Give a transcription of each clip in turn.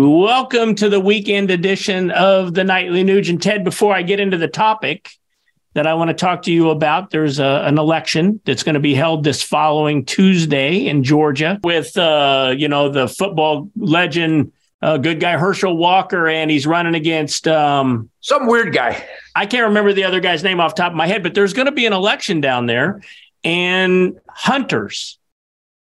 Welcome to the weekend edition of the Nightly Nuge. And Ted, before I get into the topic that I want to talk to you about, there's a, an election that's going to be held this following Tuesday in Georgia with, uh, you know, the football legend, uh, good guy Herschel Walker, and he's running against um, some weird guy. I can't remember the other guy's name off top of my head, but there's going to be an election down there, and hunters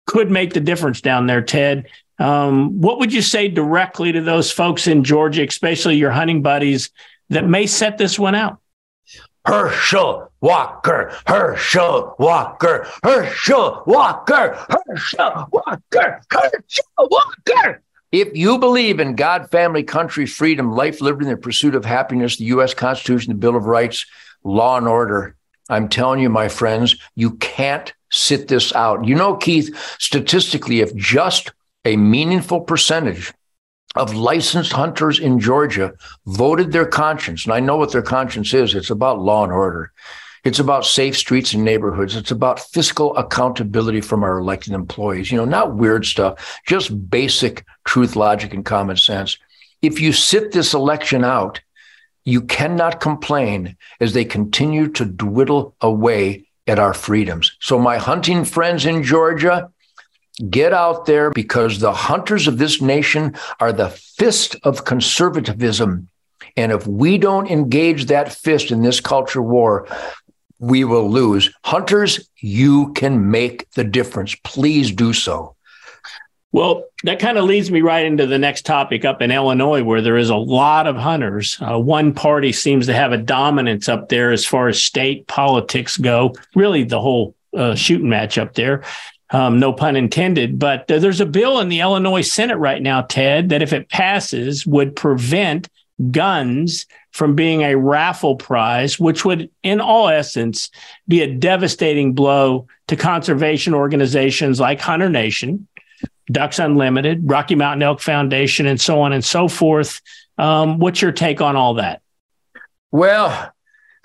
could make the difference down there, Ted. Um, what would you say directly to those folks in Georgia, especially your hunting buddies, that may set this one out? Herschel Walker, Herschel Walker, Herschel Walker, Herschel Walker, Herschel Walker. If you believe in God, family, country, freedom, life, liberty, and the pursuit of happiness, the U.S. Constitution, the Bill of Rights, law and order, I'm telling you, my friends, you can't sit this out. You know, Keith, statistically, if just a meaningful percentage of licensed hunters in Georgia voted their conscience. And I know what their conscience is. It's about law and order. It's about safe streets and neighborhoods. It's about fiscal accountability from our elected employees. You know, not weird stuff, just basic truth, logic, and common sense. If you sit this election out, you cannot complain as they continue to dwindle away at our freedoms. So, my hunting friends in Georgia, Get out there because the hunters of this nation are the fist of conservatism. And if we don't engage that fist in this culture war, we will lose. Hunters, you can make the difference. Please do so. Well, that kind of leads me right into the next topic up in Illinois, where there is a lot of hunters. Uh, one party seems to have a dominance up there as far as state politics go, really, the whole uh, shooting match up there. Um, no pun intended. But uh, there's a bill in the Illinois Senate right now, Ted, that if it passes, would prevent guns from being a raffle prize, which would, in all essence, be a devastating blow to conservation organizations like Hunter Nation, Ducks Unlimited, Rocky Mountain Elk Foundation, and so on and so forth. Um, what's your take on all that? Well,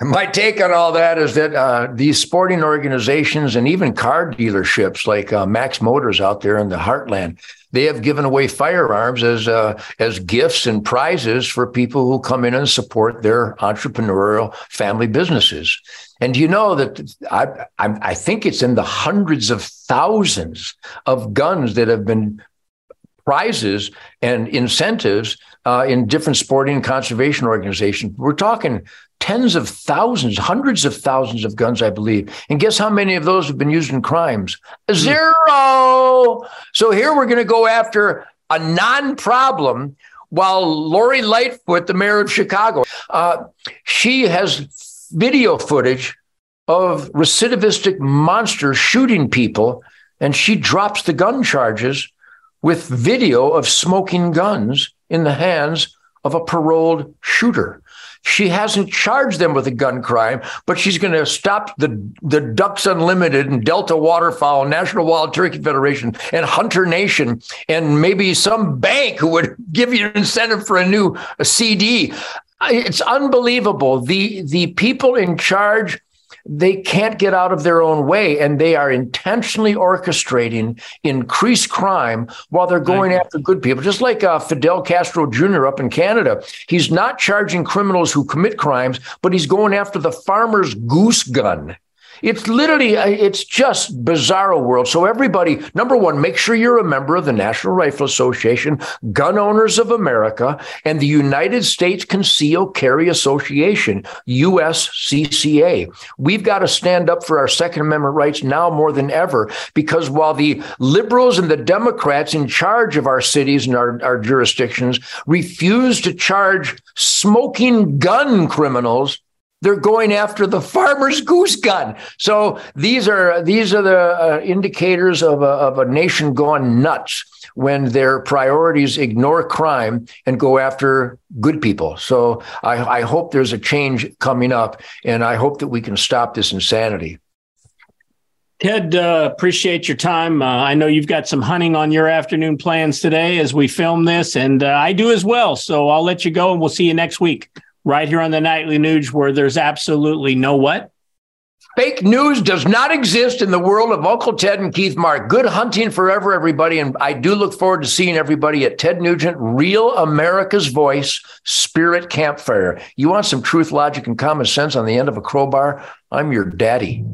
my take on all that is that uh, these sporting organizations and even car dealerships like uh, Max Motors out there in the heartland, they have given away firearms as uh, as gifts and prizes for people who come in and support their entrepreneurial family businesses. And you know that I, I, I think it's in the hundreds of thousands of guns that have been prizes and incentives uh, in different sporting and conservation organizations. We're talking tens of thousands, hundreds of thousands of guns, I believe. And guess how many of those have been used in crimes? Zero. So here we're going to go after a non problem while Lori Lightfoot, the mayor of Chicago, uh, she has video footage of recidivistic monsters shooting people, and she drops the gun charges with video of smoking guns in the hands of a paroled shooter. She hasn't charged them with a gun crime, but she's going to stop the, the Ducks Unlimited and Delta Waterfowl, National Wild Turkey Federation, and Hunter Nation, and maybe some bank who would give you an incentive for a new a CD. It's unbelievable. The the people in charge they can't get out of their own way and they are intentionally orchestrating increased crime while they're going after good people. Just like uh, fidel castro jr up in canada he's not charging criminals who commit crimes but he's going after the farmer's goose gun it's literally, uh, it's just bizarro world. So everybody, number one, make sure you're a member of the National Rifle Association, Gun Owners of America, and the United States Conceal Carry Association, USCCA. We've got to stand up for our Second Amendment rights now more than ever, because while the liberals and the Democrats in charge of our cities and our, our jurisdictions refuse to charge smoking gun criminals, they're going after the farmer's goose gun. So these are these are the uh, indicators of a, of a nation gone nuts when their priorities ignore crime and go after good people. So I, I hope there's a change coming up, and I hope that we can stop this insanity. Ted, uh, appreciate your time. Uh, I know you've got some hunting on your afternoon plans today as we film this, and uh, I do as well. So I'll let you go, and we'll see you next week right here on the Nightly Nuge where there's absolutely no what? Fake news does not exist in the world of Uncle Ted and Keith Mark. Good hunting forever, everybody. And I do look forward to seeing everybody at Ted Nugent, Real America's Voice Spirit Campfire. You want some truth, logic, and common sense on the end of a crowbar? I'm your daddy.